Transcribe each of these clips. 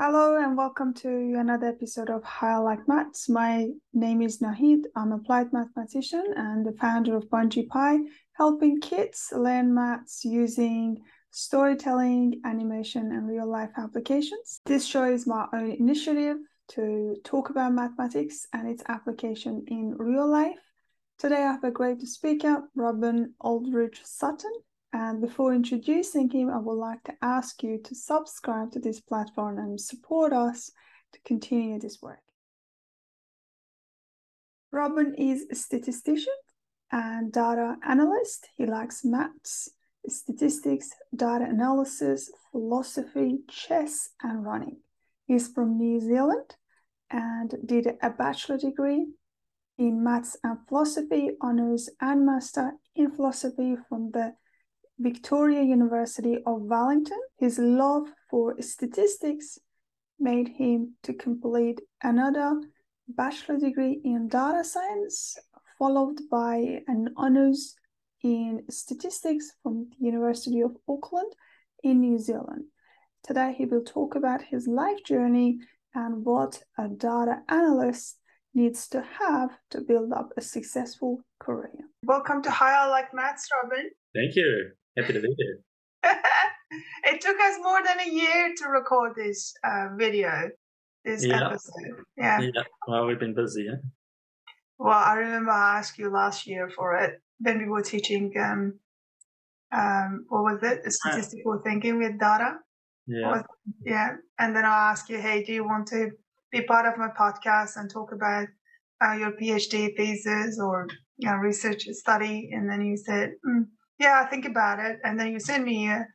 Hello and welcome to another episode of How I Like Maths. My name is Nahid. I'm applied mathematician and the founder of Bungee Pi, helping kids learn maths using storytelling, animation, and real life applications. This show is my own initiative to talk about mathematics and its application in real life. Today I have a great speaker, Robin Aldridge Sutton. And before introducing him, I would like to ask you to subscribe to this platform and support us to continue this work. Robin is a statistician and data analyst. He likes maths, statistics, data analysis, philosophy, chess, and running. He's from New Zealand and did a bachelor degree in maths and philosophy, honors and master in philosophy from the Victoria University of Wellington. His love for statistics made him to complete another bachelor degree in data science, followed by an honors in statistics from the University of Auckland in New Zealand. Today, he will talk about his life journey and what a data analyst needs to have to build up a successful career. Welcome to How I Like Maths, Robin. Thank you. Happy to be here. it took us more than a year to record this uh, video, this yeah. episode. Yeah. Yeah. Well, we've been busy. Yeah? Well, I remember I asked you last year for it when we were teaching. Um, um, what was it? Statistical thinking with data. Yeah. yeah. And then I asked you, hey, do you want to be part of my podcast and talk about uh, your PhD thesis or you know, research study? And then you said, mm, yeah, I think about it. And then you send me a,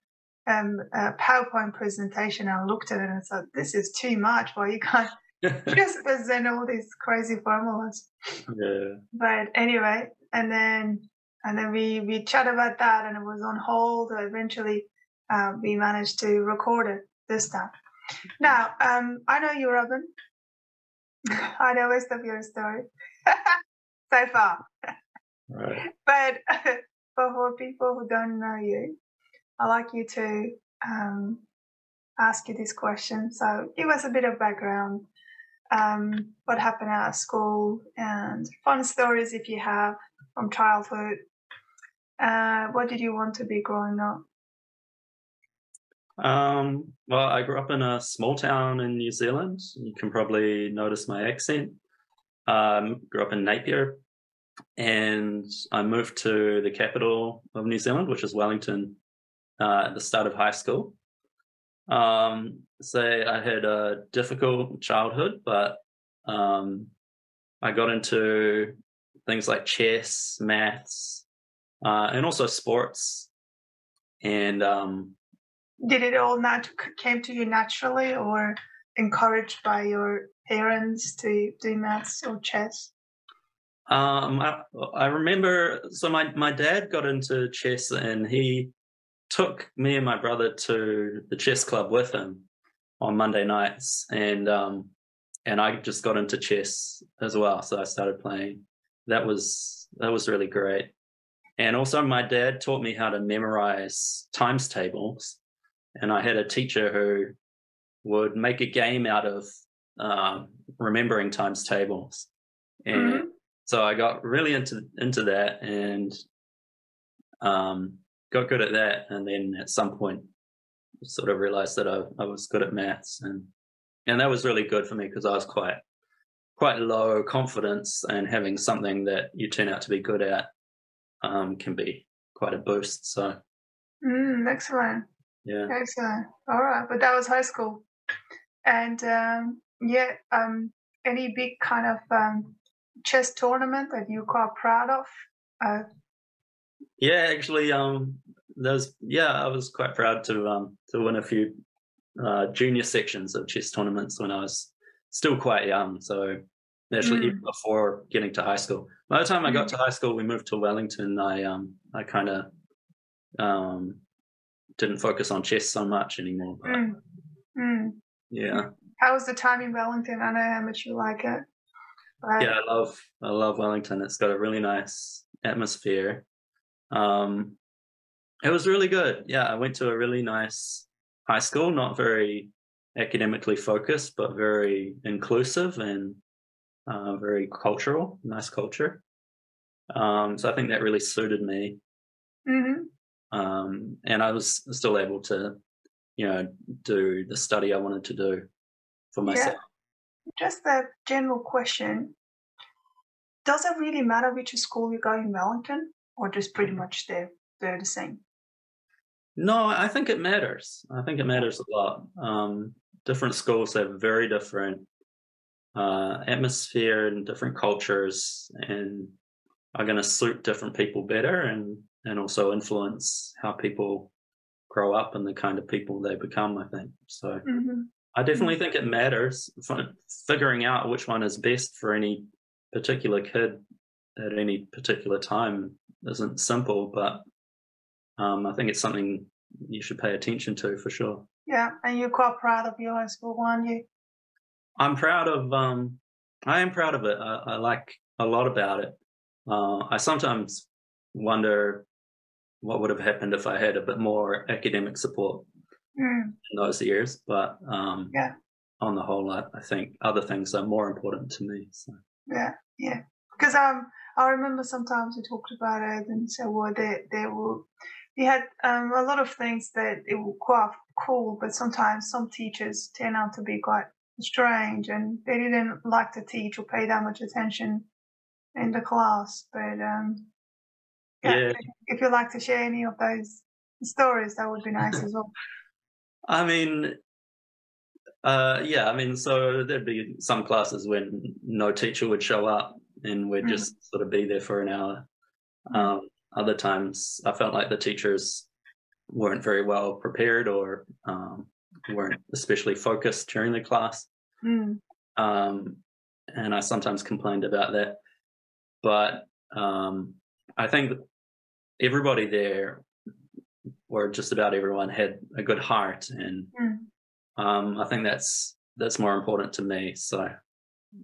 um, a PowerPoint presentation. And I looked at it and I said, this is too much. Why you can't just present all these crazy formulas? Yeah. But anyway, and then and then we we chat about that, and it was on hold. Eventually, uh, we managed to record it this time. Now, um, I know you, Robin. I know most of your story so far. Right. But but for people who don't know you, I'd like you to um, ask you this question. So give us a bit of background. Um, what happened at school and fun stories if you have from childhood. Uh, what did you want to be growing up? Um, well, I grew up in a small town in New Zealand. You can probably notice my accent. Um, grew up in Napier, and I moved to the capital of New Zealand, which is Wellington, uh, at the start of high school. Um, so I had a difficult childhood, but um, I got into things like chess, maths, uh, and also sports. And um, did it all not came to you naturally, or encouraged by your parents to do maths or chess? Um, I, I remember, so my, my dad got into chess and he took me and my brother to the chess club with him on Monday nights. And, um, and I just got into chess as well. So I started playing. That was, that was really great. And also my dad taught me how to memorize times tables. And I had a teacher who would make a game out of um, remembering times tables. And mm-hmm so I got really into into that and um, got good at that. And then at some point, sort of realized that I, I was good at maths, and and that was really good for me because I was quite quite low confidence, and having something that you turn out to be good at um, can be quite a boost. So, mm, excellent. Yeah, excellent. All right, but that was high school, and um, yeah, um, any big kind of um, chess tournament that you're quite proud of? Uh, yeah, actually, um, there's yeah, I was quite proud to um to win a few uh, junior sections of chess tournaments when I was still quite young. So actually, mm. even before getting to high school. By the time I got mm. to high school, we moved to Wellington. I um I kind of um didn't focus on chess so much anymore. But, mm. mm. Yeah. How was the time in Wellington? I know how much you like it. Yeah, I love I love Wellington. It's got a really nice atmosphere. Um, it was really good. Yeah, I went to a really nice high school, not very academically focused, but very inclusive and uh, very cultural, nice culture. Um, so I think that really suited me. Mm-hmm. Um, and I was still able to, you know, do the study I wanted to do for myself. Just a general question. Does it really matter which school you go in Wellington or just pretty much they're, they're the same? No, I think it matters. I think it matters a lot. Um, different schools have very different uh, atmosphere and different cultures and are going to suit different people better and, and also influence how people grow up and the kind of people they become, I think. So mm-hmm. I definitely think it matters figuring out which one is best for any particular kid at any particular time isn't simple, but um, I think it's something you should pay attention to for sure. Yeah, and you're quite proud of your high school, aren't you? I'm proud of. Um, I am proud of it. I, I like a lot about it. Uh, I sometimes wonder what would have happened if I had a bit more academic support mm. in those years, but um, yeah, on the whole, I, I, think other things are more important to me. So. Yeah, yeah, because um, I remember sometimes we talked about it and said, well, there there will you had um, a lot of things that it were quite cool, but sometimes some teachers turn out to be quite strange and they didn't like to teach or pay that much attention in the class. But um, yeah, yeah. if you'd like to share any of those stories, that would be nice as well. I mean, uh, yeah, I mean, so there'd be some classes when no teacher would show up and we'd mm. just sort of be there for an hour. Um, other times, I felt like the teachers weren't very well prepared or um, weren't especially focused during the class. Mm. Um, and I sometimes complained about that. But um, I think everybody there, or just about everyone, had a good heart, and mm. um, I think that's that's more important to me. So,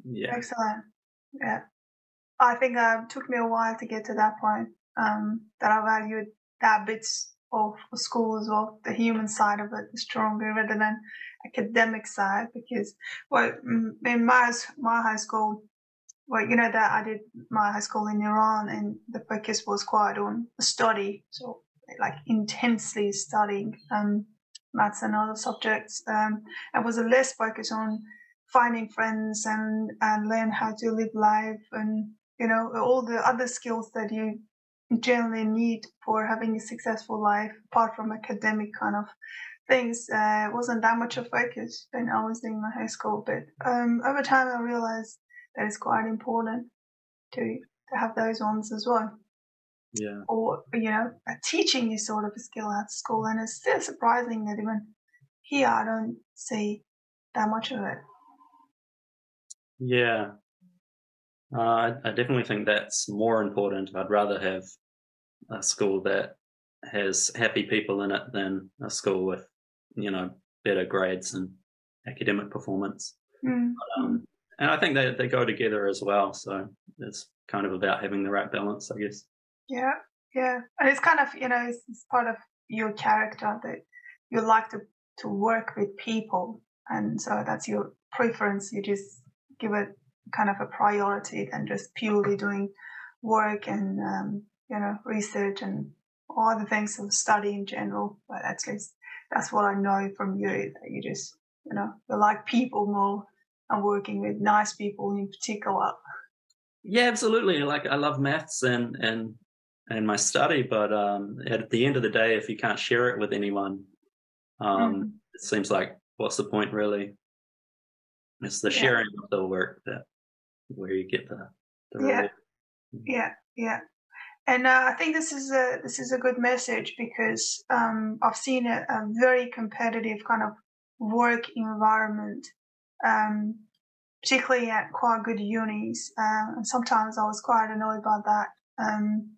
yeah, excellent. Yeah, I think uh, it took me a while to get to that point. Um, that I valued that bits of school as well, the human side of it stronger rather than academic side. Because well, in my my high school, well, you know that I did my high school in Iran, and the focus was quite on study, so like intensely studying um, maths and other subjects. Um, it was less focused on finding friends and and learn how to live life and you know all the other skills that you generally need for having a successful life apart from academic kind of things uh, wasn't that much of a focus when I was doing my high school but um, over time I realized that it's quite important to to have those ones as well. Yeah. Or you know, teaching is sort of a skill at school, and it's still surprising that even here I don't see that much of it. Yeah. Uh, I, I definitely think that's more important. I'd rather have a school that has happy people in it than a school with, you know, better grades and academic performance. Mm. um, and I think they they go together as well. So it's kind of about having the right balance, I guess. Yeah, yeah, and it's kind of you know it's, it's part of your character that you like to to work with people, and so that's your preference. You just give it kind of a priority than just purely doing work and um, you know research and all the things of study in general. But at least that's what I know from you that you just you know you like people more and working with nice people in particular. Yeah, absolutely. Like I love maths and and and my study, but um, at the end of the day, if you can't share it with anyone, um, mm. it seems like what's the point really? It's the yeah. sharing of the work that where you get the, the yeah, yeah, yeah. And uh, I think this is a this is a good message because um, I've seen a, a very competitive kind of work environment um, particularly at quite good unis. Um, and sometimes I was quite annoyed by that. Um,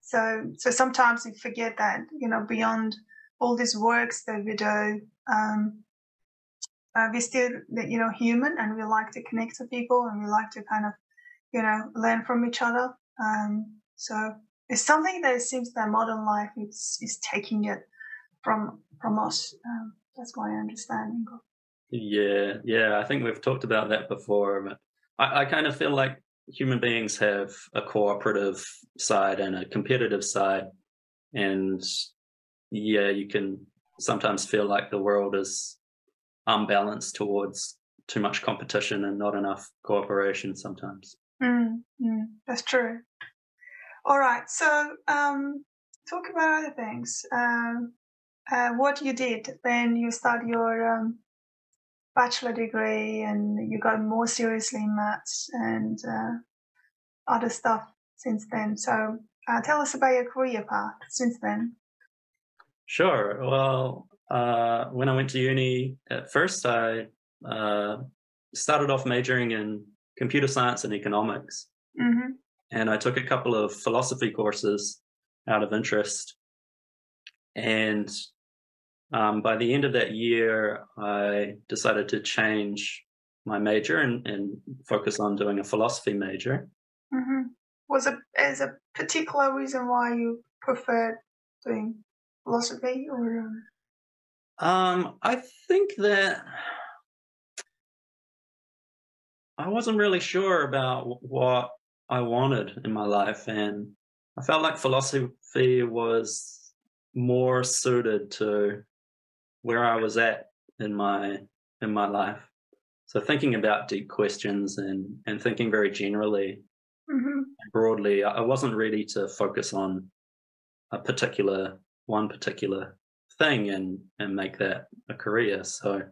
so, so sometimes we forget that, you know, beyond all these works that we do, um, uh, we're still, you know, human and we like to connect to people and we like to kind of, you know, learn from each other. Um, so it's something that it seems that modern life is, is taking it from, from us. Um, that's my understanding Yeah, yeah. I think we've talked about that before. But I, I kind of feel like human beings have a cooperative side and a competitive side, and yeah, you can sometimes feel like the world is unbalanced towards too much competition and not enough cooperation sometimes. Mm, mm, that's true. All right, so um, talk about other things. Um, uh, what you did when you started your um, bachelor degree and you got more seriously in maths and uh, other stuff since then. So uh, tell us about your career path since then. Sure. Well, uh, when I went to uni, at first I uh, started off majoring in computer science and economics. Mm-hmm. And I took a couple of philosophy courses out of interest. And um, by the end of that year, I decided to change my major and, and focus on doing a philosophy major. Mm-hmm. Was as a particular reason why you preferred doing philosophy, or? Um, I think that I wasn't really sure about what I wanted in my life, and I felt like philosophy was more suited to where I was at in my in my life. So thinking about deep questions and and thinking very generally, mm-hmm. broadly, I wasn't ready to focus on a particular one particular thing and and make that a career. So mm.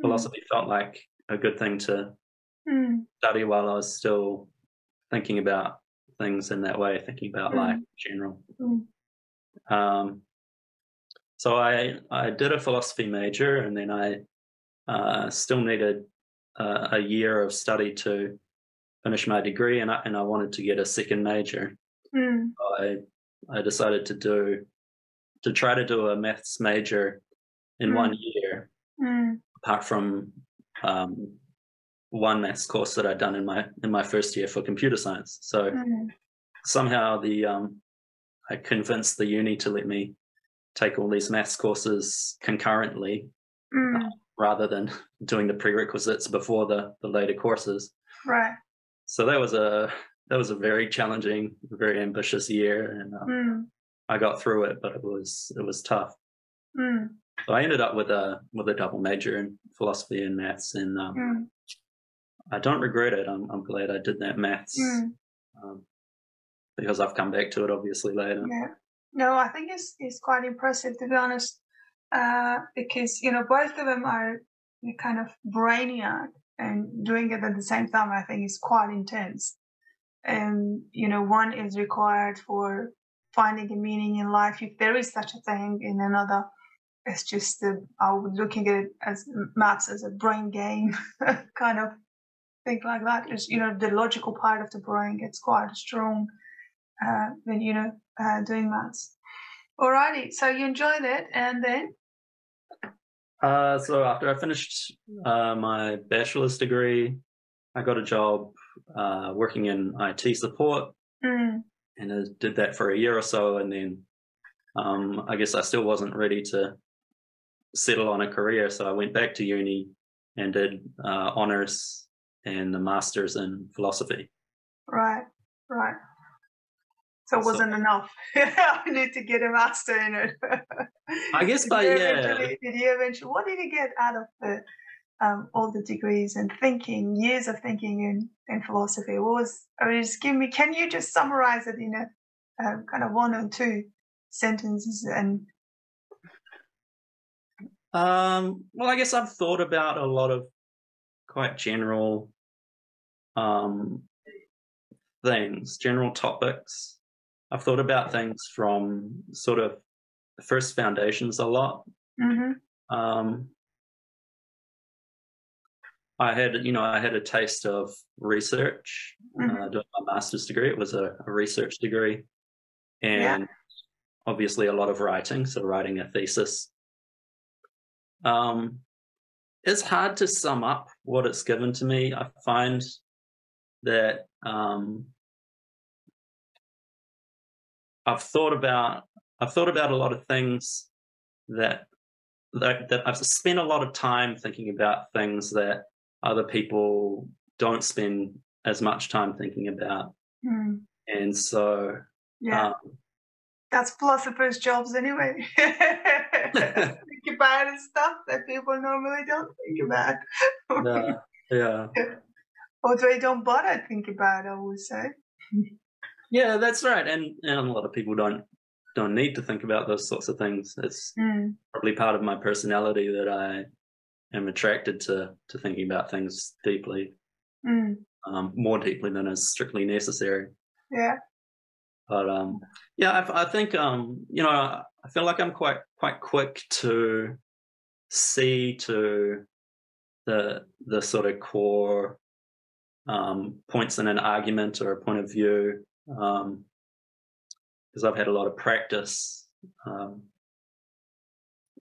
philosophy felt like a good thing to mm. study while I was still thinking about things in that way, thinking about mm. life in general. Um, so I I did a philosophy major, and then I uh, still needed uh, a year of study to finish my degree, and I and I wanted to get a second major. Mm. I I decided to do to try to do a maths major in mm. one year, mm. apart from um, one maths course that I'd done in my in my first year for computer science. So mm. somehow the um, I convinced the uni to let me take all these maths courses concurrently mm. uh, rather than doing the prerequisites before the the later courses. Right. So that was a that was a very challenging, very ambitious year, and uh, mm. I got through it, but it was it was tough. Mm. So I ended up with a with a double major in philosophy and maths, and um, mm. I don't regret it. I'm I'm glad I did that maths mm. um, because I've come back to it obviously later. Yeah. No, I think it's it's quite impressive to be honest, uh, because you know both of them are kind of brainiac, and doing it at the same time I think is quite intense. And you know, one is required for finding a meaning in life, if there is such a thing, in another, it's just the, I was looking at it as maths as a brain game kind of thing like that. Is you know the logical part of the brain gets quite strong uh, when you know uh, doing maths. Alrighty, so you enjoyed it, and then. Uh, so after I finished uh, my bachelor's degree, I got a job uh, working in IT support. Mm and I did that for a year or so, and then um, I guess I still wasn't ready to settle on a career, so I went back to uni and did uh, honors and a master's in philosophy. Right, right. So it wasn't so, enough. I need to get a master in it. I guess by yeah. Did you eventually? What did you get out of the um, all the degrees and thinking, years of thinking in, in philosophy. What was, I mean, just give me, can you just summarize it in a um, kind of one or two sentences and um, well, I guess I've thought about a lot of quite general um, things, general topics. I've thought about things from sort of the first foundations a lot. Mm-hmm. Um, I had, you know, I had a taste of research mm-hmm. uh, doing my master's degree. It was a, a research degree, and yeah. obviously a lot of writing. So writing a thesis. Um, it's hard to sum up what it's given to me. I find that um, I've thought about I've thought about a lot of things that that, that I've spent a lot of time thinking about things that other people don't spend as much time thinking about. Mm. And so, Yeah. um, That's philosophers' jobs anyway. think about stuff that people normally don't think about. yeah, yeah, or they don't bother think about, I would say. yeah, that's right. And and a lot of people don't don't need to think about those sorts of things. It's Mm. probably part of my personality that I am attracted to to thinking about things deeply, Mm. um, more deeply than is strictly necessary. Yeah. But um, yeah, I, I think um, you know, I feel like I'm quite quite quick to see to the the sort of core um, points in an argument or a point of view, um, because I've had a lot of practice um,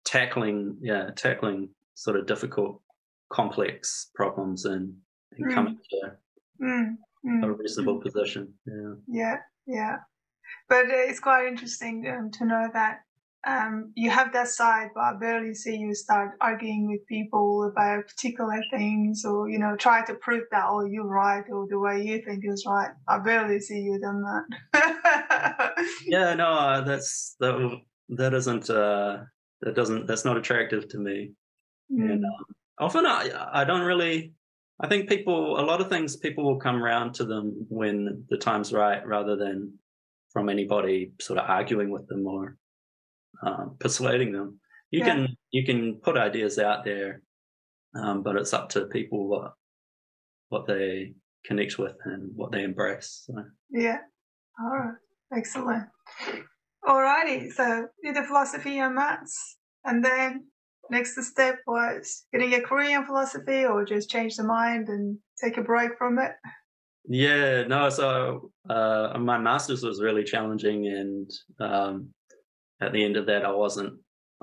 tackling, yeah, tackling sort of difficult, complex problems and, and Mm. coming to Mm. a Mm. reasonable position. Yeah. Yeah, yeah. But it's quite interesting um, to know that um, you have that side, but I barely see you start arguing with people about particular things or, you know, try to prove that, oh, you're right or the way you think is right. I barely see you done that. Yeah, no, uh, that's that. That isn't. Uh, that doesn't. That's not attractive to me. Mm, And um, often, I I don't really. I think people. A lot of things people will come around to them when the time's right, rather than from anybody sort of arguing with them or um, persuading them. You Yeah. can you can put ideas out there, um, but it's up to people what what they connect with and what they embrace. So. yeah. All right. Excellent. Alrighty. So did the philosophy and maths. And then next step was getting a career in philosophy or just change the mind and take a break from it. Yeah, no. So uh, my master's was really challenging, and um, at the end of that, I wasn't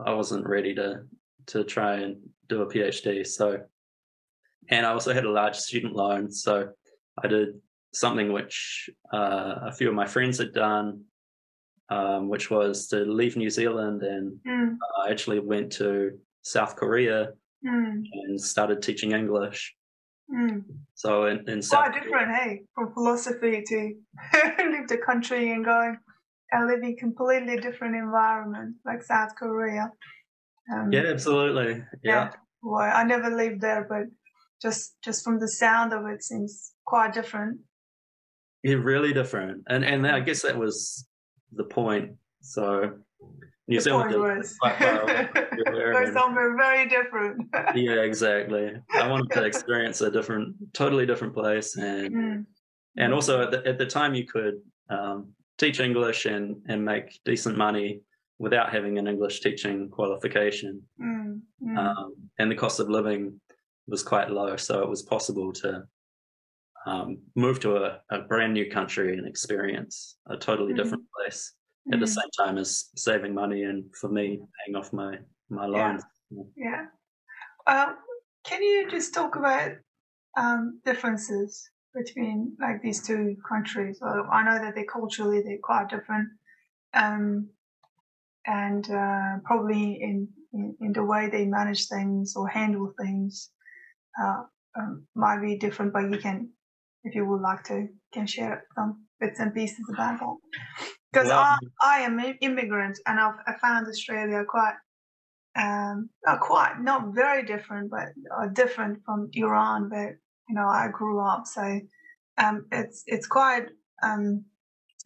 I wasn't ready to to try and do a PhD. So, and I also had a large student loan, so I did something which uh, a few of my friends had done, um, which was to leave New Zealand, and Mm, I actually went to South Korea mm, and started teaching English. mm. So in, in South Quite different, hey, from philosophy to leave the country and going and live in completely different environment like South Korea. Um, yeah, absolutely, yeah. Boy, I never lived there, but just just from the sound of it, seems quite different. Yeah, really different, and and I guess that was the point. So New the Zealand point was quite far away from here, go and- somewhere very different. yeah, exactly. I wanted to experience a different, totally different place, and Mm, and also at the, at the time you could um, teach English and and make decent money without having an English teaching qualification, mm, mm. um, and the cost of living was quite low, so it was possible to um, move to a, a brand new country and experience a totally Mhm. different place at the Mm. same time as saving money and for me paying off my my Yeah. loans. Yeah. Um, can you just talk about um, differences between like these two countries? Well, I know that they culturally they're quite different, um, and uh, probably in, in in the way they manage things or handle things uh, um, might be different. But you can, if you would like to, can share some bits and pieces about that. Because I, I am an immigrant and I've, I found Australia quite um, not quite, not very different, but uh, different from Iran, where you know I grew up. So um, it's it's quite um,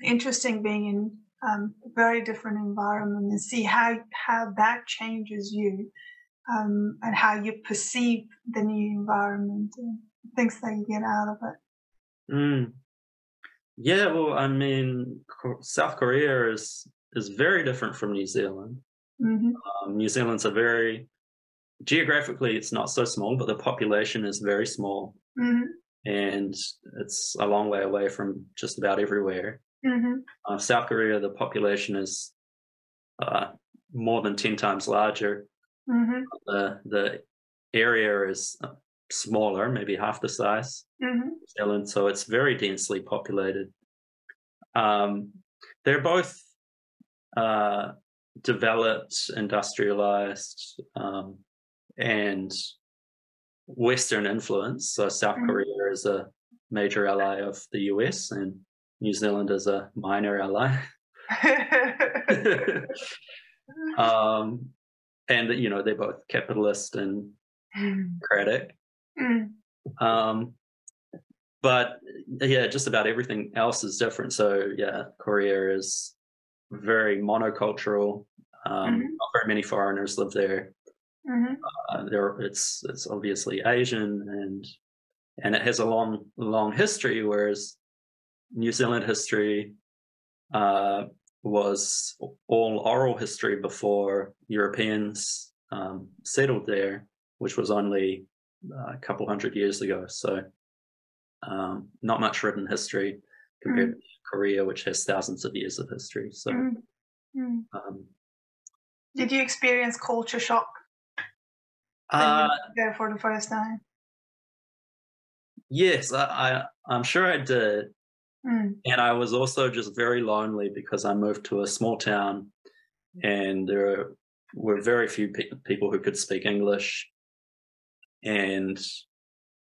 interesting being in um, a very different environment and see how how that changes you um, and how you perceive the new environment and things that you get out of it. Mm. Yeah, well, I mean, South Korea is is very different from New Zealand. hmm Um, New Zealand's a very geographically, it's not so small, but the population is very small, hmm and it's a long way away from just about everywhere. hmm Uh, South Korea, the population is uh, more than ten times larger. hmm The the area is uh, smaller, maybe half the size. hmm Zealand, so it's very densely populated. Um, they're both uh, developed, industrialized, um, and Western influence. So South mm. Korea is a major ally of the US, and New Zealand is a minor ally. um, and you know they're both capitalist and democratic. Mm. Um, but yeah, just about everything else is different. So yeah, Korea is very monocultural. Um, mm-hmm. Not very many foreigners live there. Mm-hmm. Uh, there, it's it's obviously Asian and and it has a long long history. Whereas New Zealand history uh, was all oral history before Europeans um, settled there, which was only uh, a couple hundred years ago. So, um, not much written history compared mm. to Korea, which has thousands of years of history. So, mm. Mm. Um, did you experience culture shock? Uh, there for the first time. Yes, I, I am sure I did. Mm. And I was also just very lonely because I moved to a small town and there were very few pe- people who could speak English. And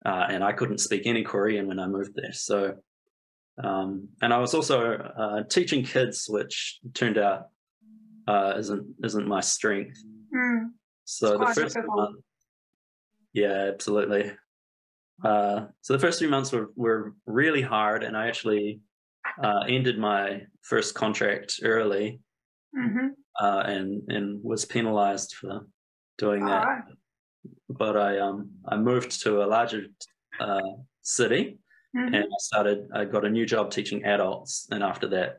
uh, and I couldn't speak any Korean when I moved there. So, um, and I was also uh, teaching kids, which turned out uh, isn't isn't my strength. Mm. So the first month, yeah, absolutely. Uh, so the first three months were, were really hard, and I actually uh, ended my first contract early, mm-hmm. uh, and and was penalised for doing that. Right. But I um I moved to a larger uh, city, mm-hmm. and I started. I got a new job teaching adults, and after that,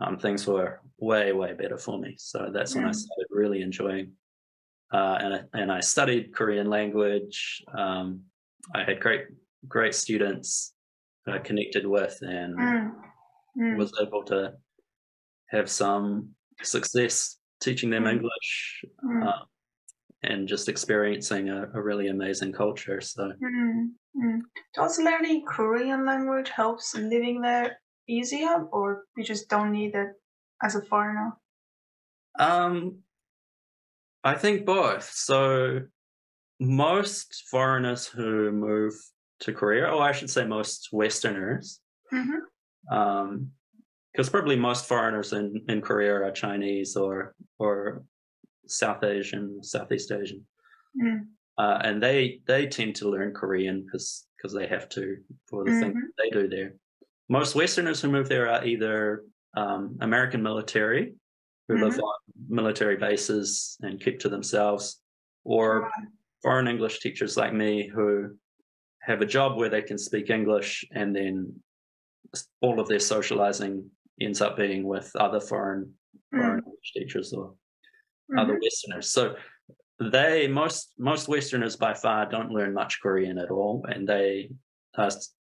um, things were way way better for me. So that's mm-hmm. when I started really enjoying. Uh, and I, and I studied Korean language. Um, I had great great students uh, connected with and mm. Mm. was able to have some success teaching them mm. English mm. uh, and just experiencing a, a, really amazing culture. So, mm. Mm. does learning Korean language helps living there easier, or you just don't need it as a foreigner? Um, I think both. So most foreigners who move to Korea, or I should say most Westerners, mm-hmm. um, because probably most foreigners in, in Korea are Chinese or or South Asian, Southeast Asian, mm. uh, and they they tend to learn Korean because because they have to for the mm-hmm. thing they do there. Most Westerners who move there are either um, American military who mm-hmm. live on military bases and keep to themselves, or foreign English teachers like me who have a job where they can speak English and then all of their socializing ends up being with other foreign mm. foreign English teachers or mm-hmm. other Westerners. So they most most Westerners by far don't learn much Korean at all, and they are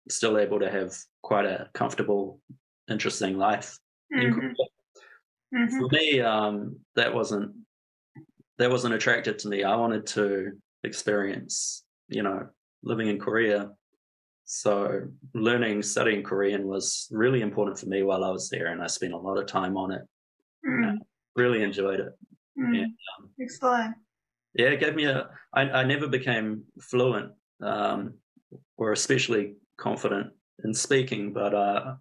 still able to have quite a comfortable, interesting life mm-hmm. Mm-hmm. For me, um, that wasn't that wasn't attractive to me. I wanted to experience, you know, living in Korea. So learning, studying Korean was really important for me while I was there, and I spent a lot of time on it. Mm. really enjoyed it. Mm. And, um, Explain. Yeah, it gave me a. I, I never became fluent um, or especially confident in speaking, but uh,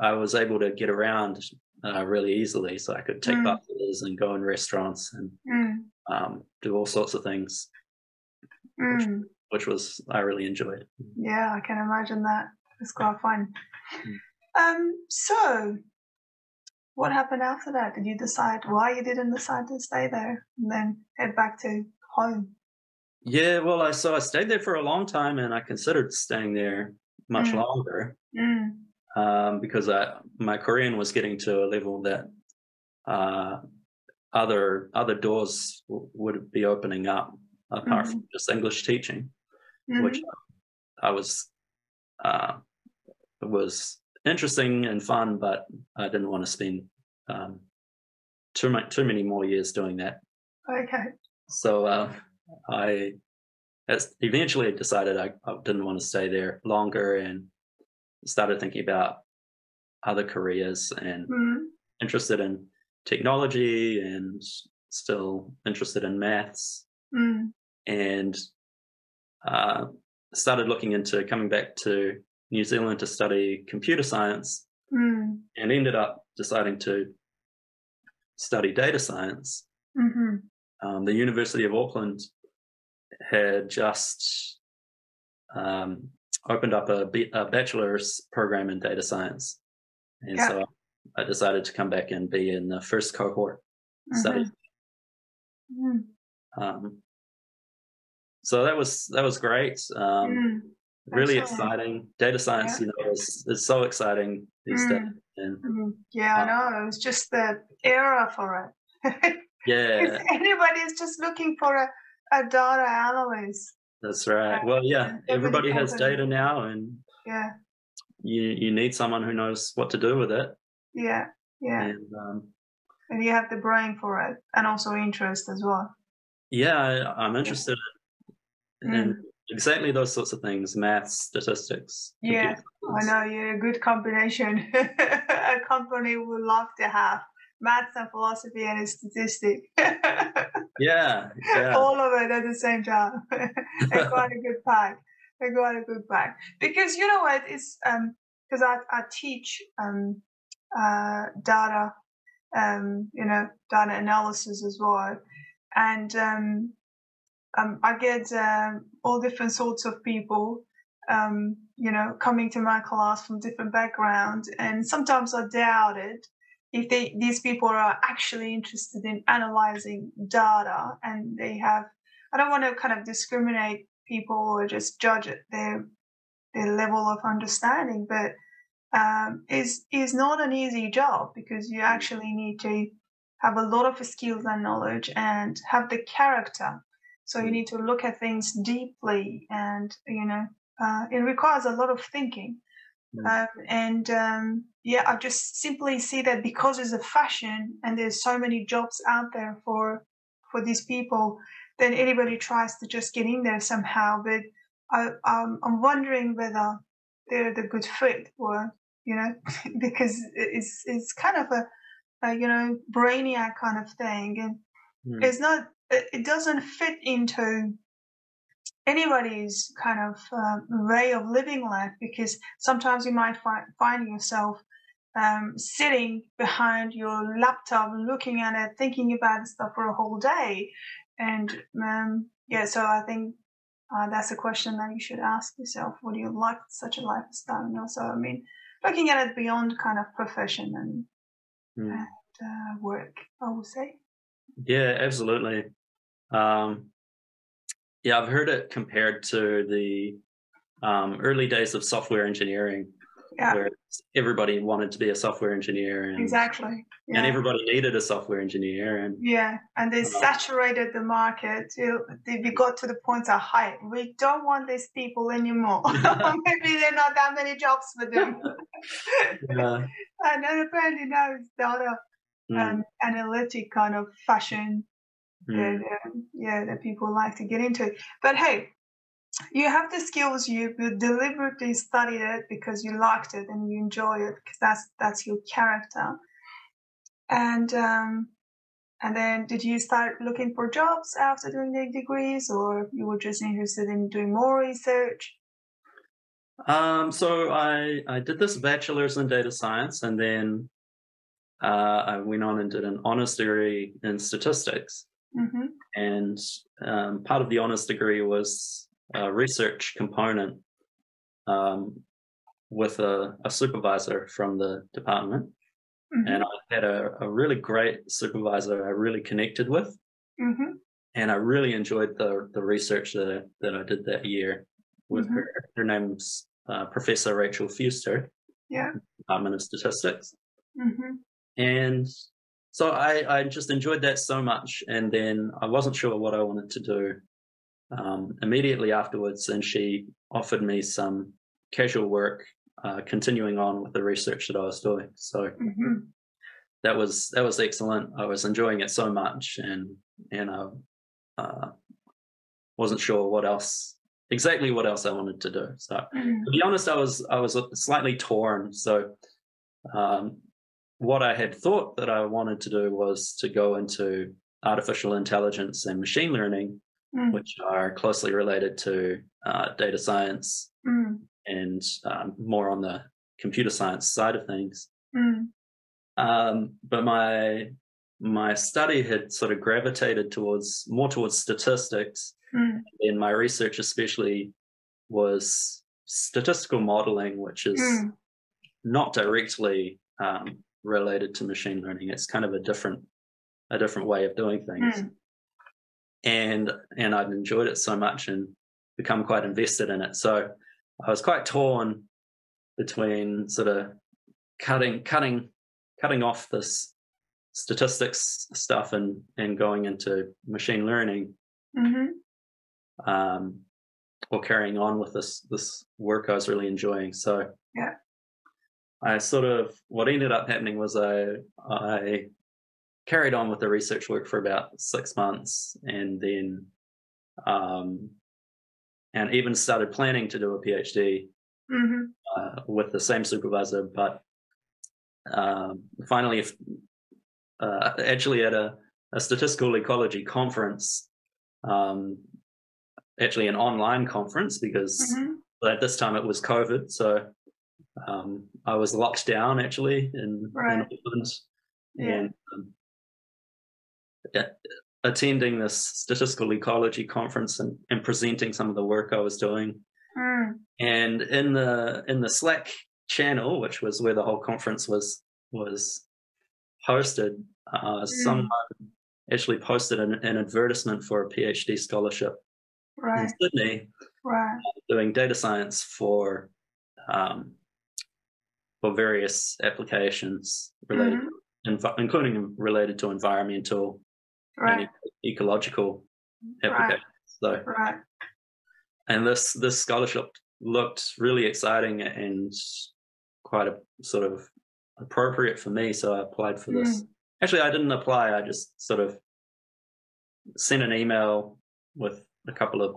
I was able to get around uh, really easily. So I could take mm. buses and go in restaurants and mm. um, do all sorts of things which, mm. which, was I really enjoyed. Yeah, I can imagine that. It's quite fun. Mm. Um, so what happened after that? Did you decide why you didn't decide to stay there and then head back to home? Yeah, well, I so I stayed there for a long time, and I considered staying there much mm. longer mm. Um, because I, my Korean was getting to a level that uh, other other doors w- would be opening up apart mm-hmm. from just English teaching, mm-hmm. which I was uh, was interesting and fun, but I didn't want to spend um, too much too many more years doing that. Okay. So uh, I eventually decided I, I, didn't want to stay there longer and started thinking about other careers and mm-hmm. interested in technology and still interested in maths Mm. and uh, started looking into coming back to New Zealand to study computer science Mm. and ended up deciding to study data science. Mm-hmm. Um, the University of Auckland had just um, opened up a, B- a bachelor's program in data science. And Yeah. so I decided to come back and be in the first cohort study. Mm. Um, so that was that was great. Um, Mm. really exciting. Data science, you know, is, is so exciting these days. Mm. And Mm. Yeah, I know. It was just the era for it. yeah, anybody's just looking for a, a data analyst. That's right. Well, yeah, Every everybody has data now, and Yeah, you you need someone who knows what to do with it. yeah, yeah. And um, And you have the brain for it and also interest as well. yeah, I, I'm interested in, in Mm. exactly those sorts of things: math, statistics. Yeah, I know you're a good combination. a company would love to have maths and philosophy and statistics. Yeah, yeah, All of it at the same time. They're quite a good pack. They're quite a good pack. Because you know what? It's um because I, I teach um uh data um you know data analysis as well. And um um I get um all different sorts of people um, you know, coming to my class from different backgrounds, and sometimes I doubt it if they these people are actually interested in analyzing data and they have. I don't want to kind of discriminate people or just judge it, their their level of understanding, but um, is is not an easy job because you actually need to have a lot of skills and knowledge and have the character. So you need to look at things deeply, and you know uh, it requires a lot of thinking. Mm. Um, and um, yeah, I just simply see that because it's a fashion and there's so many jobs out there for for these people, then anybody tries to just get in there somehow. But I, um, I'm wondering whether they're the good fit or you know because it's it's kind of a, a you know brainiac kind of thing and Mm. it's not it it doesn't fit into anybody's kind of um, way of living life because sometimes you might find find yourself um, sitting behind your laptop looking at it thinking about stuff for a whole day and um, yeah so i think uh, that's a question that you should ask yourself would you like such a lifestyle and also i mean looking at it beyond kind of profession and Mm. uh, work i would say Yeah, absolutely. Um, yeah, I've heard it compared to the um, early days of software engineering, Yeah. where everybody wanted to be a software engineer, and, exactly yeah. and everybody needed a software engineer, and Yeah, and they Uh, saturated the market. they- We got to the point of hi, we don't want these people anymore. Maybe there are not that many jobs for them. yeah, and then apparently now it's data mm, um, analytic kind of fashion mm, that um, yeah that people like to get into. But hey, you have the skills. You, you deliberately studied it because you liked it and you enjoy it because that's that's your character. And um, and then did you start looking for jobs after doing the degrees, or you were just interested in doing more research? Um, so I I did this bachelor's in data science, and then uh, I went on and did an honors degree in statistics. Mm-hmm. and um, part of the honors degree was a research component um, with a, a supervisor from the department. Mm-hmm. And I had a, a really great supervisor I really connected with, mm-hmm. and I really enjoyed the the research that I, that I did that year with Mhm. her. Her name's uh, Professor Rachel Fewster, Yeah. Department of Statistics, Mm-hmm. and so I, I just enjoyed that so much and then i wasn't sure what i wanted to do um, immediately afterwards and she offered me some casual work uh, continuing on with the research that i was doing so Mm-hmm. that was that was excellent i was enjoying it so much and and i uh, wasn't sure what else exactly what else i wanted to do so Mm-hmm. to be honest, I was I was slightly torn. So um, what I had thought that I wanted to do was to go into artificial intelligence and machine learning, Mm. which are closely related to uh, data science Mm. and um, more on the computer science side of things. Mm. Um, but my my study had sort of gravitated towards more towards statistics, Mm. and my research especially was statistical modeling, which is Mm. not directly um, related to machine learning. It's kind of a different a different way of doing things. Mm. And and I'd enjoyed it so much and become quite invested in it. So I was quite torn between sort of cutting cutting cutting off this statistics stuff and and going into machine learning Mhm. um, or carrying on with this this work I was really enjoying. So Yeah. I sort of what ended up happening was I I carried on with the research work for about six months and then um, and even started planning to do a PhD Mhm. uh, with the same supervisor, but um, finally, if, uh, actually at a, a statistical ecology conference, um, actually an online conference because Mhm. at this time it was COVID, so um, I was locked down actually in, Right. in Auckland, Yeah. and um, attending this statistical ecology conference and, and presenting some of the work I was doing. Mm. And in the in the Slack channel, which was where the whole conference was was hosted, uh, someone actually posted an, an advertisement for a PhD scholarship in Sydney Right. doing data science for um, for various applications related, env- including related to environmental Right. and e- ecological applications. So, Right. and this this scholarship looked really exciting and quite a sort of appropriate for me. So I applied for this. Actually, I didn't apply. I just sort of sent an email with a couple of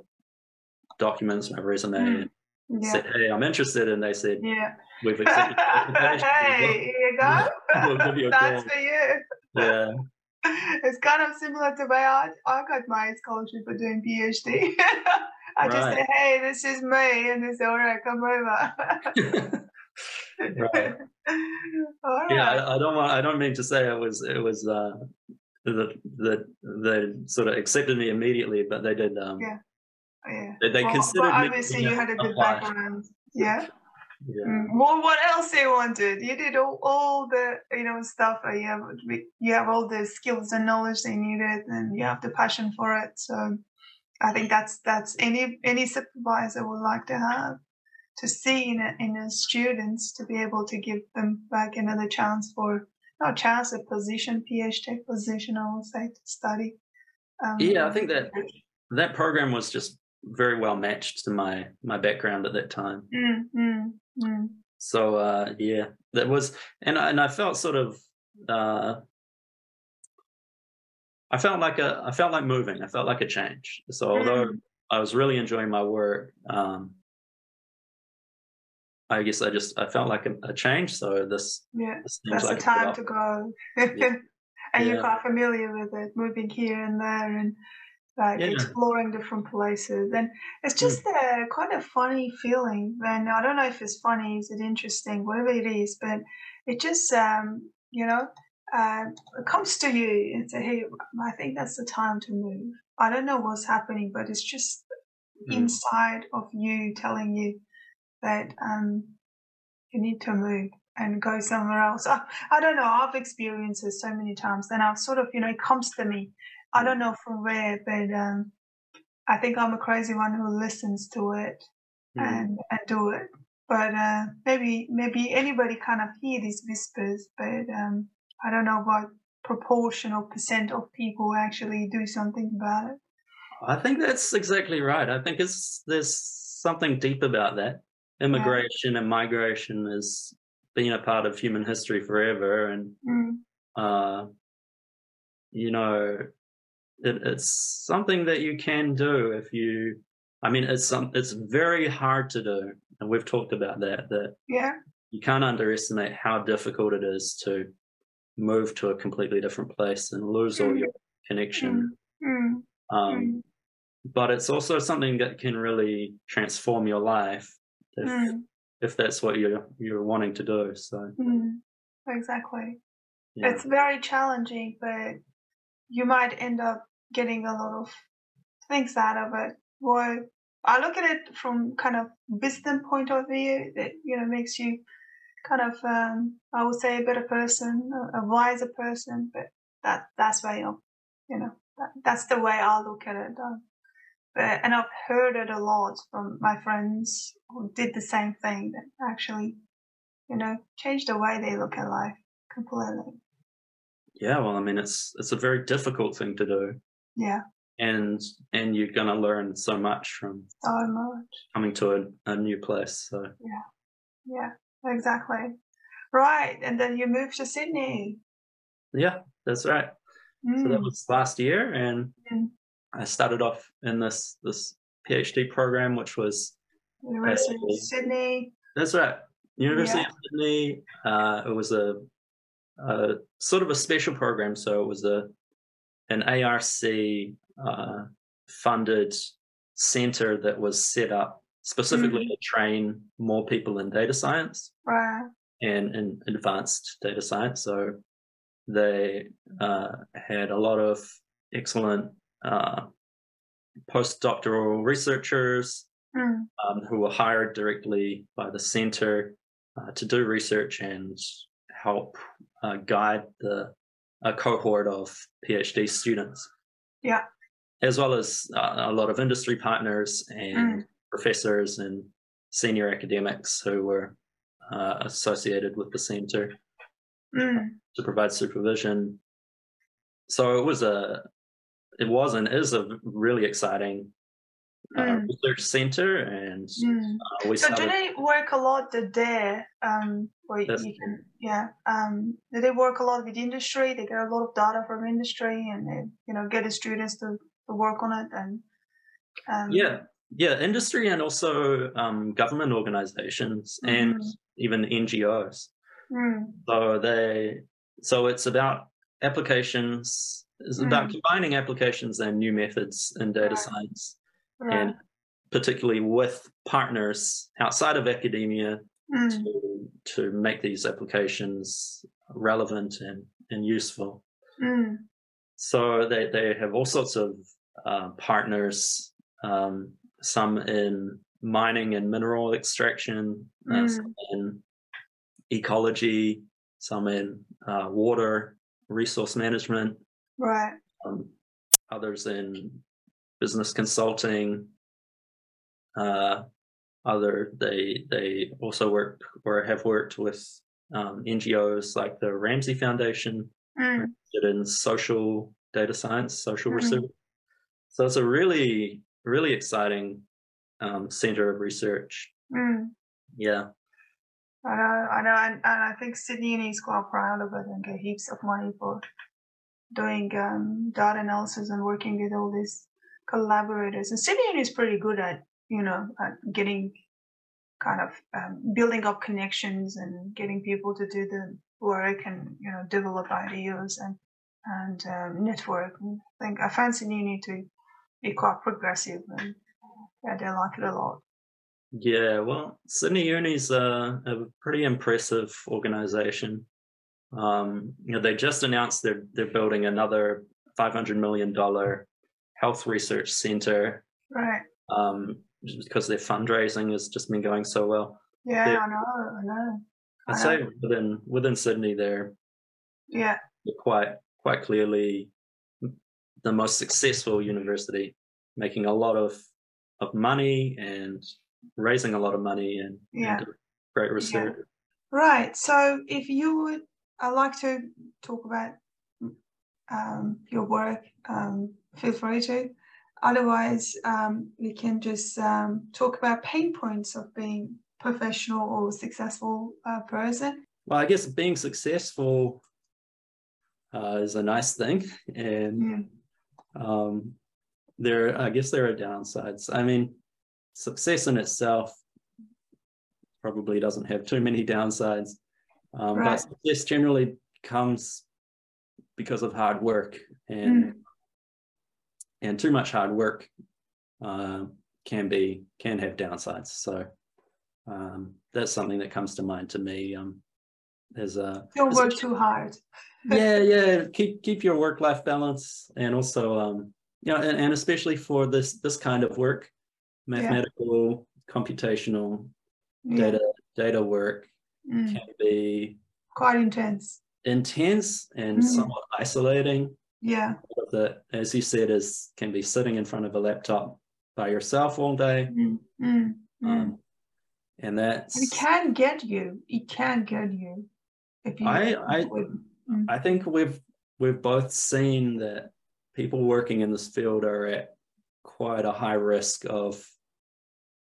documents, my resume, Mm. Yeah. said, "Hey, I'm interested." And they said, Yeah. "We've accepted hey, here you go. We'll give you a That's call. for you. Yeah, It's kind of similar to where I, I got my scholarship for doing PhD. I just Right. say, hey, this is me. And they say, all right, come over. right. all right. Yeah, I, I don't want. I don't mean to say it was. It was. Uh, that that they sort of accepted me immediately, but they did. Um, Yeah. Yeah. They, they Well, considered obviously, you had a good apply. background. Yeah. Yeah. Mm. Well, what else they wanted? You did all, all the you know stuff. uh, You have you have all the skills and knowledge they needed, and you have the passion for it. So, I think that's that's any any supervisor would like to have to see in a, in a students to be able to give them back another chance for not chance a position PhD position I would say to study. Um, Yeah, I think that that program was just very well matched to my my background at that time. Mm, mm, mm. So uh, yeah, that was, and I, and I felt sort of, uh, I felt like a, I felt like moving. I felt like a change. So although Mm. I was really enjoying my work, um, I guess I just I felt like a, a change. So this, Yeah. this that's like the a time to go. Yeah. and you're quite familiar with it, moving here and there and like Yeah. exploring different places. And it's Hmm. just a kind of funny feeling when I don't know if it's funny, is it interesting, whatever it is, but it just um, you know, uh, it comes to you and say, Hey, I think that's the time to move. I don't know what's happening, but it's just Mm. inside of you telling you that um you need to move and go somewhere else. I, I don't know. I've experienced it so many times, and I've sort of, you know, it comes to me. I don't know from where, but um, I think I'm a crazy one who listens to it Mm. and and do it. But uh, maybe maybe anybody kind of hear these whispers, but um, I don't know what proportion or percent of people actually do something about it. I think that's exactly right. I think it's there's something deep about that. Immigration and migration has been a part of human history forever, and Mm, uh, you know, it, it's something that you can do if you. I mean, it's some. It's very hard to do, and we've talked about that. That yeah, you can't underestimate how difficult it is to move to a completely different place and lose all your connection. Mm. Um, Mm. But it's also something that can really transform your life if Mm. if that's what you're you're wanting to do. So Mm. Exactly. yeah, It's very challenging, but you might end up getting a lot of things out of it. Well, I look at it from kind of wisdom point of view. It you know makes you kind of, um, I would say, a better person, a, wiser person. But that that's why you know that, that's the way I look at it. Um, but and I've heard it a lot from my friends who did the same thing. That actually, you know, changed the way they look at life completely. yeah. Well, I mean, it's it's a very difficult thing to do, Yeah, and and you're gonna learn so much from so much. coming to a, a new place. So Yeah, yeah, exactly. Right, and then you moved to Sydney. yeah, that's right. So that Mm, was last year, and Mm. I started off in this this PhD program, which was University of Sydney. that's right, University Yeah. of Sydney. Uh, it was a, a sort of a special program, so it was a an ARC uh, funded center that was set up specifically Mhm. to train more people in data science. Right. and, and advanced data science. So they uh, had a lot of excellent uh, postdoctoral researchers Mm, um, who were hired directly by the center uh, to do research and help uh, guide the a cohort of PhD students. Yeah. As well as uh, a lot of industry partners and Mm. professors and senior academics who were uh, associated with the center mm, to provide supervision. So it was a, it was and is a really exciting uh, Mm. research center, and mm. uh, we So do they work a lot there? Um, or you can, yeah. Um, do they work a lot with industry? They get a lot of data from industry, and they, you know, get the students to, to work on it, and um, Yeah, yeah, industry and also um, government organizations and Mhm. even NGOs. Mm, So they, so it's about applications. It's about Mm. combining applications and new methods in data science, right. and particularly with partners outside of academia Mm, to, to make these applications relevant and, and useful. mm, So they, they have all sorts of uh, partners, um, some in mining and mineral extraction, uh, some in ecology, some in uh, water resource management, right. um, others in business consulting. Uh, other they they also work or have worked with um, NGOs like the Ramsay Foundation Mm, in social data science, social Mhm. research. So it's a really, really exciting um, center of research. mm. Yeah, I know, I know, and, and I think Sydney Uni is quite proud of it and get heaps of money for doing um, data analysis and working with all these collaborators. And Uni is pretty good at, you know, at getting kind of um, building up connections and getting people to do the work and, you know, develop ideas and and um, network. And I think I fancy Uni to be quite progressive and yeah, they like it a lot. yeah. Well, Sydney Uni's a, a pretty impressive organization. Um, you know, they just announced they're they're building another five hundred million dollar health research center Right. um, just because their fundraising has just been going so well. Yeah, Yeah. I know, I know. I'd I say within within Sydney, they're Yeah. quite quite clearly the most successful university, making a lot of of money and raising a lot of money and, and Yeah. doing great research. Right. So if you would, I'd like to talk about um, your work. Um, feel free to. Otherwise, um, we can just um, talk about pain points of being professional or successful uh, person. Well, I guess being successful uh, is a nice thing, and Mm, um, there, I guess there are downsides. I mean, success in itself probably doesn't have too many downsides, um, Right. but success generally comes because of hard work and mm. and too much hard work uh, can be can have downsides. So um, that's something that comes to mind to me. Um, as a don't work too hard. yeah, yeah. Keep keep your work life balance, and also um, you know, and, and especially for this this kind of work, mathematical, yeah. computational, yeah. data data work mm. can be quite intense intense and mm. somewhat isolating. Yeah. That, as you said, is can be sitting in front of a laptop by yourself all day. Mm. Mm. Um, and that's it can get you. It can get you. If you I I, mm. I think we've we've both seen that people working in this field are at quite a high risk of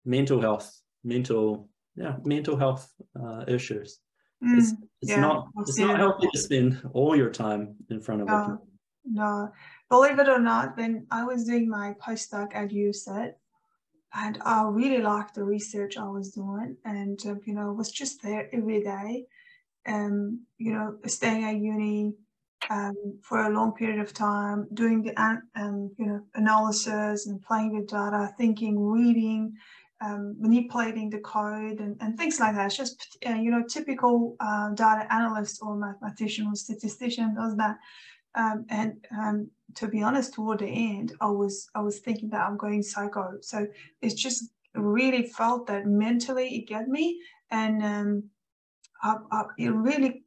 mental health, mental yeah, mental health uh, issues. Mm, it's, it's yeah, not it's not healthy to spend all your time in front of no, No, believe it or not, when I was doing my postdoc at UCET, and I really liked the research I was doing, and uh, you know was just there every day, um, you know, staying at uni um, for a long period of time, doing the um, you know analysis and playing with data, thinking, reading, um, manipulating the code and, and things like that. It's just, uh, you know, typical uh, data analyst or mathematician or statistician does that. Um, and um, to be honest, toward the end, I was I was thinking that I'm going psycho. So it's just really felt that mentally it got me, and um, I, I, it really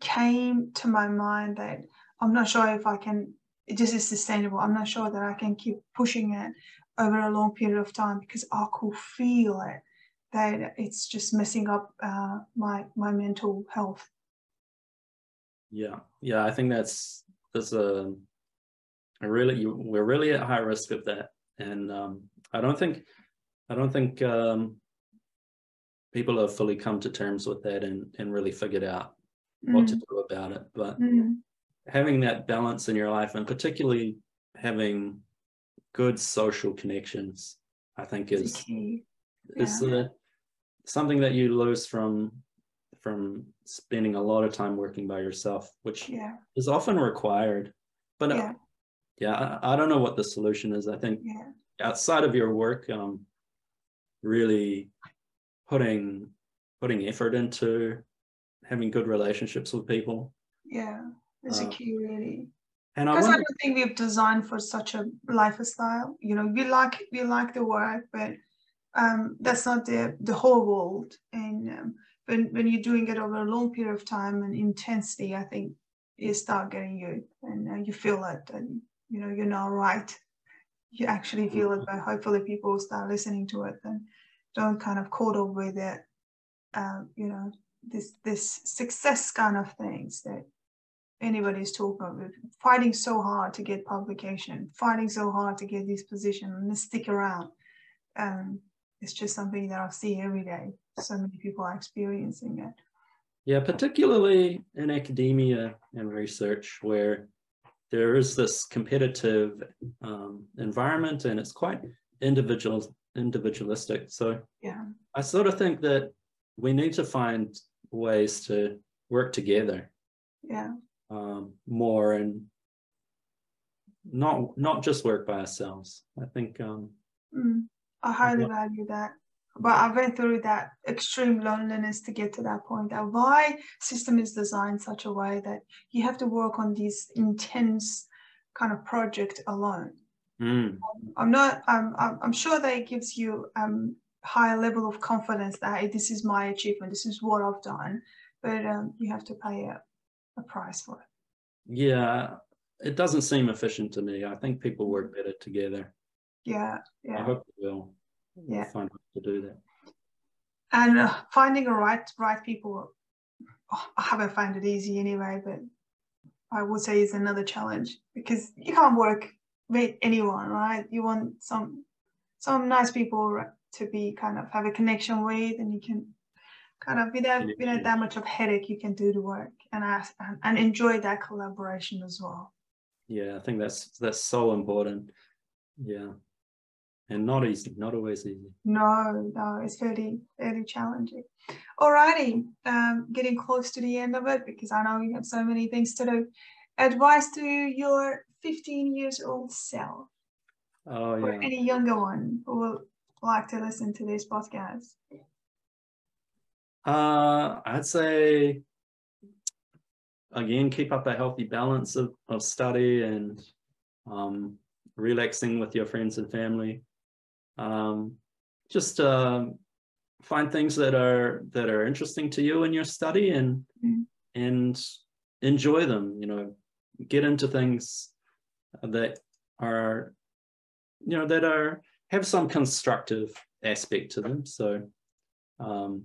came to my mind that I'm not sure if I can. This is sustainable. I'm not sure that I can keep pushing it over a long period of time because I could feel it that it's just messing up uh, my my mental health. Yeah, yeah, I think that's that's a, a really you, we're really at high risk of that, and um, I don't think I don't think um, people have fully come to terms with that and and really figured out mm. what to mm. do about it. But mm. having that balance in your life, and particularly having good social connections, I think is yeah. is uh, something that you lose from from spending a lot of time working by yourself, which yeah. is often required. But uh, yeah, uh, yeah I, I, don't know what the solution is. I think outside of your work, um, really putting putting effort into having good relationships with people. Yeah, it's uh, a key, really. And because I, I, don't think we've designed for such a lifestyle. You know, we like we like the work, but um, that's not the the whole world. And um, when when you're doing it over a long period of time and intensity, I think you start getting you, and uh, you feel it, and you know you're not right. You actually feel it, but hopefully people start listening to it and don't kind of caught up with it. Uh, you know, this this success kind of things that anybody's talking about fighting so hard to get publication, fighting so hard to get this position and stick around. Um, it's just something that I see every day. So many people are experiencing it. Yeah, particularly in academia and research, where there is this competitive um, environment and it's quite individual individualistic. So yeah, I sort of think that we need to find ways to work together. Yeah um, more and not not just work by ourselves. I think um, mm, I highly value that. But I went through that extreme loneliness to get to that point. That why system is designed such a way that you have to work on these intense kind of project alone. Mm. I'm not. I'm. I'm sure that it gives you um higher level of confidence that hey, this is my achievement. This is what I've done. But um, you have to pay a a price for it. Yeah, it doesn't seem efficient to me. I think people work better together. Yeah, yeah. I hope they will. Yeah, find to do that. And uh, finding a right right people, oh, I haven't found it easy anyway. But I would say is another challenge because you can't work with anyone, right? You want some some nice people to be kind of have a connection with, and you can kind of without without that much of headache you can do the work and ask and, and enjoy that collaboration as well yeah i think that's that's so important yeah and not easy, not always easy. No, no, it's very, very challenging. Alrighty, um, getting close to the end of it because I know you have so many things to do. Advice to your 15 years old self. Oh yeah. Or any younger one who will like to listen to this podcast. Uh, I'd say again, keep up a healthy balance of, of study and um, relaxing with your friends and family. Um, just uh, find things that are that are interesting to you in your study and Mm. and enjoy them. You know, get into things that are you know that are have some constructive aspect to them. So um,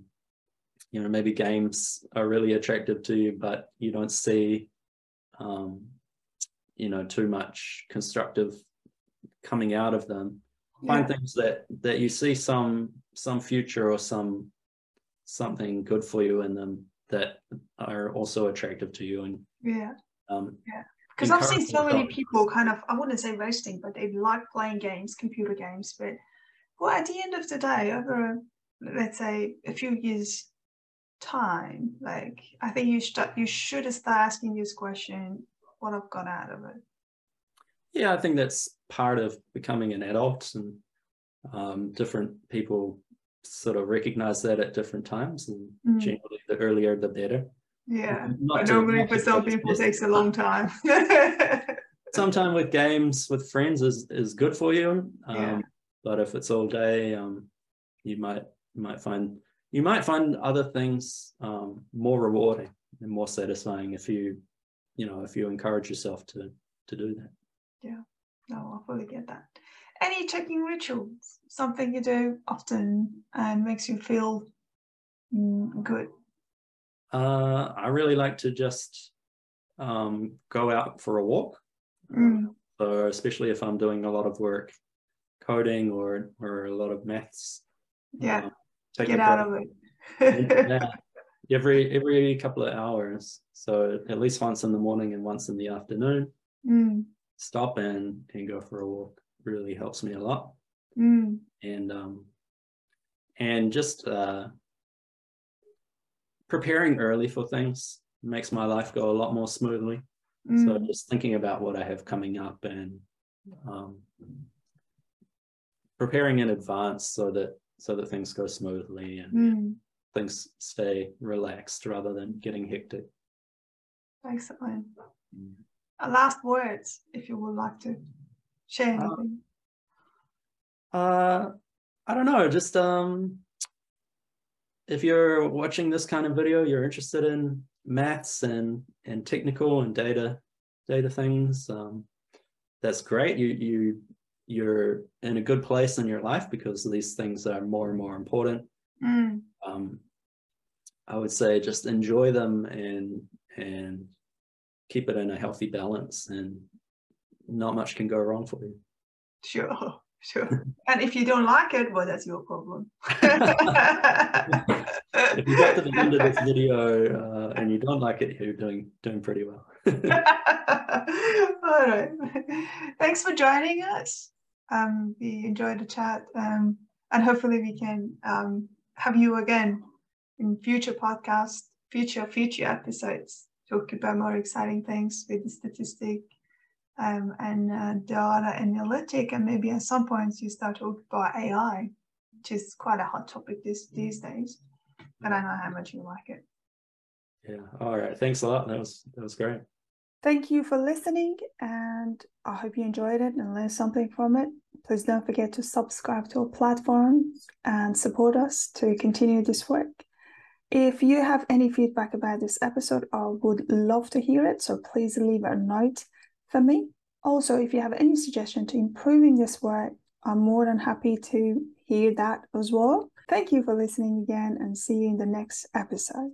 you know maybe games are really attractive to you but you don't see um, you know too much constructive coming out of them find things that that you see some some future or some something good for you in them that are also attractive to you and Yeah. um, yeah Because I've seen so many people kind of, I wouldn't say wasting, but they like playing games, computer games. But well, at the end of the day, over let's say a few years time, like I think you should you should start asking this question: What I've got out of it? yeah i think that's part of becoming an adult and um, different people sort of recognize that at different times and Mm. generally the earlier the better Yeah, but normally for some people it takes a long time. sometime with games with friends is is good for you um, Yeah. but if it's all day um, you might you might find you might find other things um, more rewarding and more satisfying if you you know if you encourage yourself to to do that Yeah, no, I fully get that. Any checking rituals? Something you do often and makes you feel mm, good. uh, i really like to just um, go out for a walk Mm. so especially if i'm doing a lot of work coding or or a lot of maths Yeah, um, take get a out break. of it. yeah, every every couple of hours. So at least once in the morning and once in the afternoon, Mm, stop and and go for a walk. Really helps me a lot. mm, And um and just uh preparing early for things makes my life go a lot more smoothly. So mm. just thinking about what I have coming up and um preparing in advance so that so that things go smoothly and Mm. things stay relaxed rather than getting hectic. Excellent. Uh, last words, if you would like to share Uh, anything. Uh, I don't know. Just um, if you're watching this kind of video, you're interested in maths and and technical and data data things. Um, that's great. You you you're in a good place in your life because these things are more and more important. Mm, Um, I would say just enjoy them and and keep it in a healthy balance, and not much can go wrong for you. sure, sure. and if you don't like it, well, that's your problem. if you got to the end of this video uh, and you don't like it, you're doing doing pretty well. All right. Thanks for joining us. Um, we enjoyed the chat, um, and hopefully we can um, have you again in future podcasts, future future episodes, talk about more exciting things with the statistic um, and uh, data analytic, and maybe at some points you start talking about AI, which is quite a hot topic this, these days. But I know how much you like it. yeah. All right. Thanks a lot. That was that was great. Thank you for listening, and I hope you enjoyed it and learned something from it. Please don't forget to subscribe to our platform and support us to continue this work. If you have any feedback about this episode, I would love to hear it. So please leave a note for me. Also, if you have any suggestion to improving this work, I'm more than happy to hear that as well. Thank you for listening again and see you in the next episode.